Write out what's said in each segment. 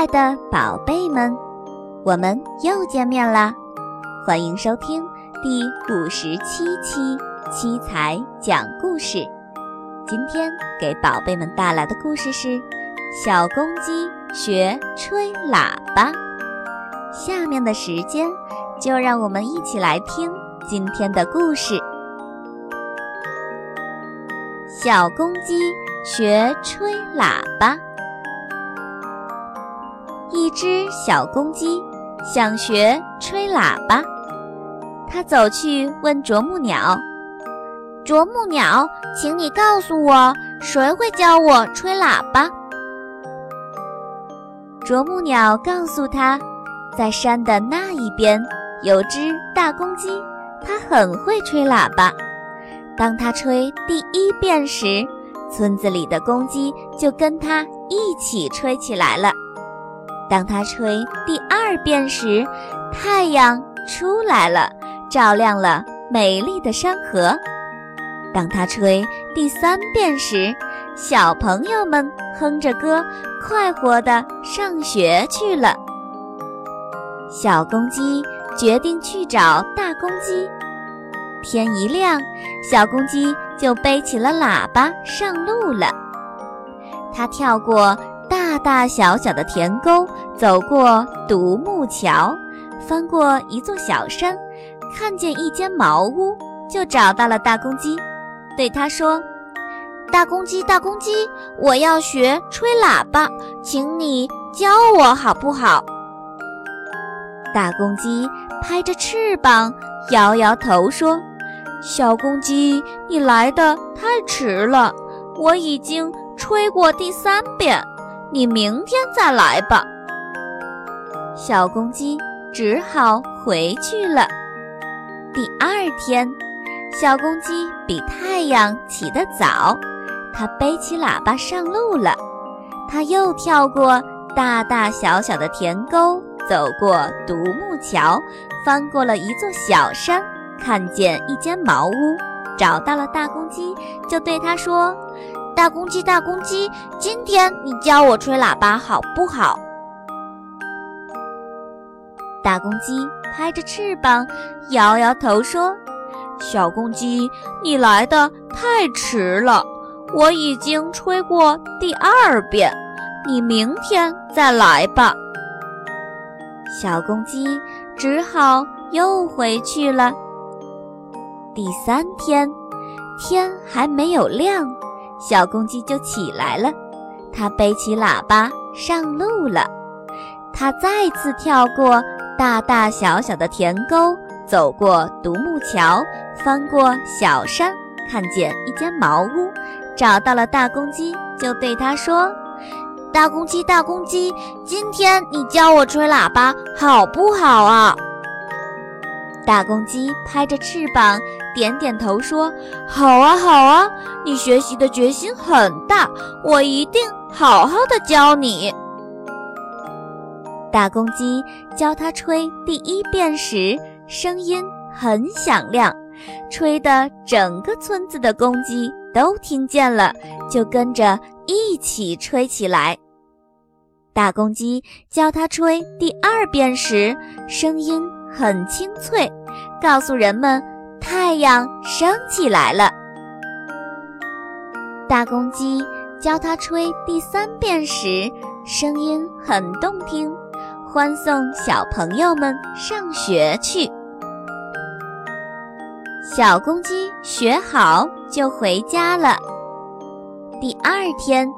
爱的宝贝们，我们又见面啦！欢迎收听第五十七期七彩讲故事。今天给宝贝们带来的故事是《小公鸡学吹喇叭》。下面的时间，就让我们一起来听今天的故事：小公鸡学吹喇叭。一只小公鸡想学吹喇叭，它走去问啄木鸟：“啄木鸟，请你告诉我，谁会教我吹喇叭？”啄木鸟告诉他，在山的那一边有只大公鸡，它很会吹喇叭。当它吹第一遍时，村子里的公鸡就跟它一起吹起来了。当他吹第二遍时，太阳出来了，照亮了美丽的山河。当他吹第三遍时，小朋友们哼着歌，快活地上学去了。小公鸡决定去找大公鸡。天一亮，小公鸡就背起了喇叭上路了。它跳过。大大小小的田沟，走过独木桥，翻过一座小山，看见一间茅屋，就找到了大公鸡，对他说：“大公鸡，大公鸡，我要学吹喇叭，请你教我好不好？”大公鸡拍着翅膀，摇摇头说：“小公鸡，你来的太迟了，我已经吹过第三遍。”你明天再来吧。小公鸡只好回去了。第二天，小公鸡比太阳起得早，它背起喇叭上路了。它又跳过大大小小的田沟，走过独木桥，翻过了一座小山，看见一间茅屋，找到了大公鸡，就对它说。大公鸡，大公鸡，今天你教我吹喇叭好不好？大公鸡拍着翅膀，摇摇头说：“小公鸡，你来的太迟了，我已经吹过第二遍，你明天再来吧。”小公鸡只好又回去了。第三天，天还没有亮。小公鸡就起来了，它背起喇叭上路了。它再次跳过大大小小的田沟，走过独木桥，翻过小山，看见一间茅屋，找到了大公鸡，就对它说：“大公鸡，大公鸡，今天你教我吹喇叭好不好啊？”大公鸡拍着翅膀，点点头说：“好啊，好啊！你学习的决心很大，我一定好好的教你。”大公鸡教它吹第一遍时，声音很响亮，吹得整个村子的公鸡都听见了，就跟着一起吹起来。大公鸡教它吹第二遍时，声音很清脆。告诉人们，太阳升起来了。大公鸡教它吹第三遍时，声音很动听，欢送小朋友们上学去。小公鸡学好就回家了。第二天，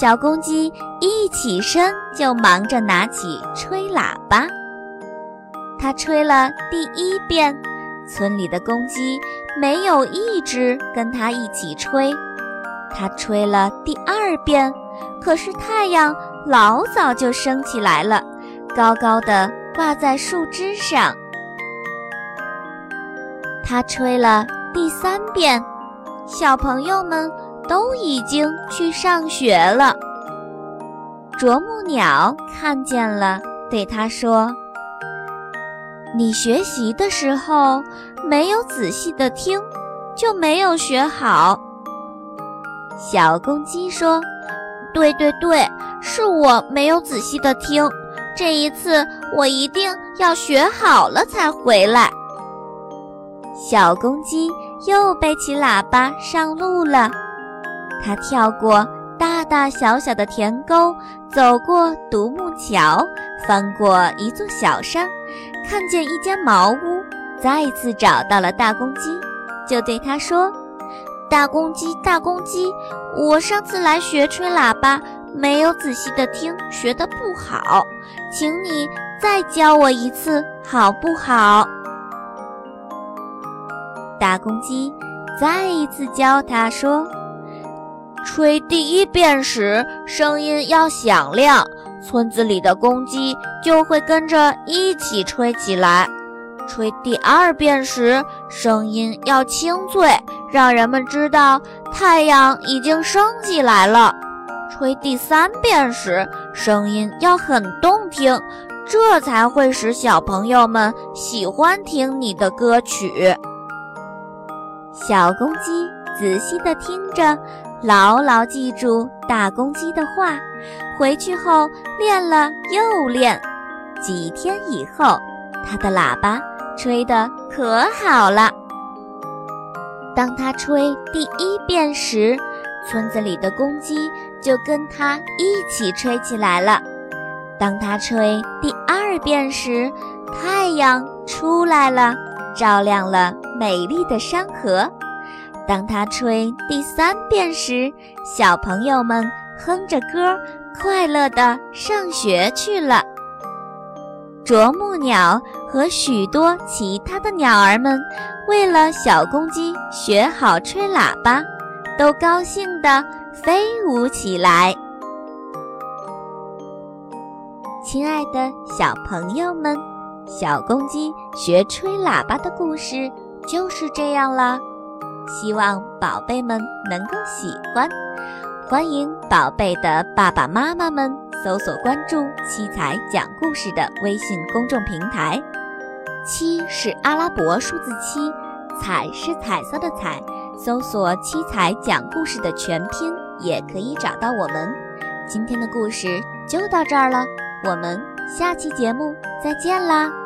小公鸡一起身就忙着拿起吹喇叭。他吹了第一遍，村里的公鸡没有一只跟他一起吹。他吹了第二遍，可是太阳老早就升起来了，高高的挂在树枝上。他吹了第三遍，小朋友们都已经去上学了。啄木鸟看见了，对他说。你学习的时候没有仔细的听，就没有学好。小公鸡说：“对对对，是我没有仔细的听。这一次我一定要学好了才回来。小公鸡又背起喇叭上路了。它跳过大小小的田沟，走过独木桥，翻过一座小山，看见一间茅屋，再次找到了大公鸡，就对它说：“大公鸡，大公鸡，我上次来学吹喇叭。”没有仔细的听，学的不好，请你再教我一次，好不好？大公鸡再一次教他说：“吹第一遍时，声音要响亮，村子里的公鸡就会跟着一起吹起来；吹第二遍时，声音要清脆，让人们知道太阳已经升起来了。”吹第三遍时，声音要很动听，这才会使小朋友们喜欢听你的歌曲。小公鸡仔细地听着，牢牢记住大公鸡的话，回去后练了又练。几天以后，它的喇叭吹得可好了。当它吹第一遍时，村子里的公鸡就跟他一起吹起来了。当他吹第二遍时，太阳出来了，照亮了美丽的山河。当他吹第三遍时，小朋友们哼着歌，快乐地上学去了。啄木鸟和许多其他的鸟儿们，为了小公鸡学好吹喇叭。都高兴地飞舞起来。亲爱的小朋友们，小公鸡学吹喇叭的故事就是这样了。希望宝贝们能够喜欢。欢迎宝贝的爸爸妈妈们搜索关注“七彩讲故事”的微信公众平台。七是阿拉伯数字七，彩是彩色的彩。搜索“七彩讲故事”的全拼，也可以找到我们。今天的故事就到这儿了，我们下期节目再见啦！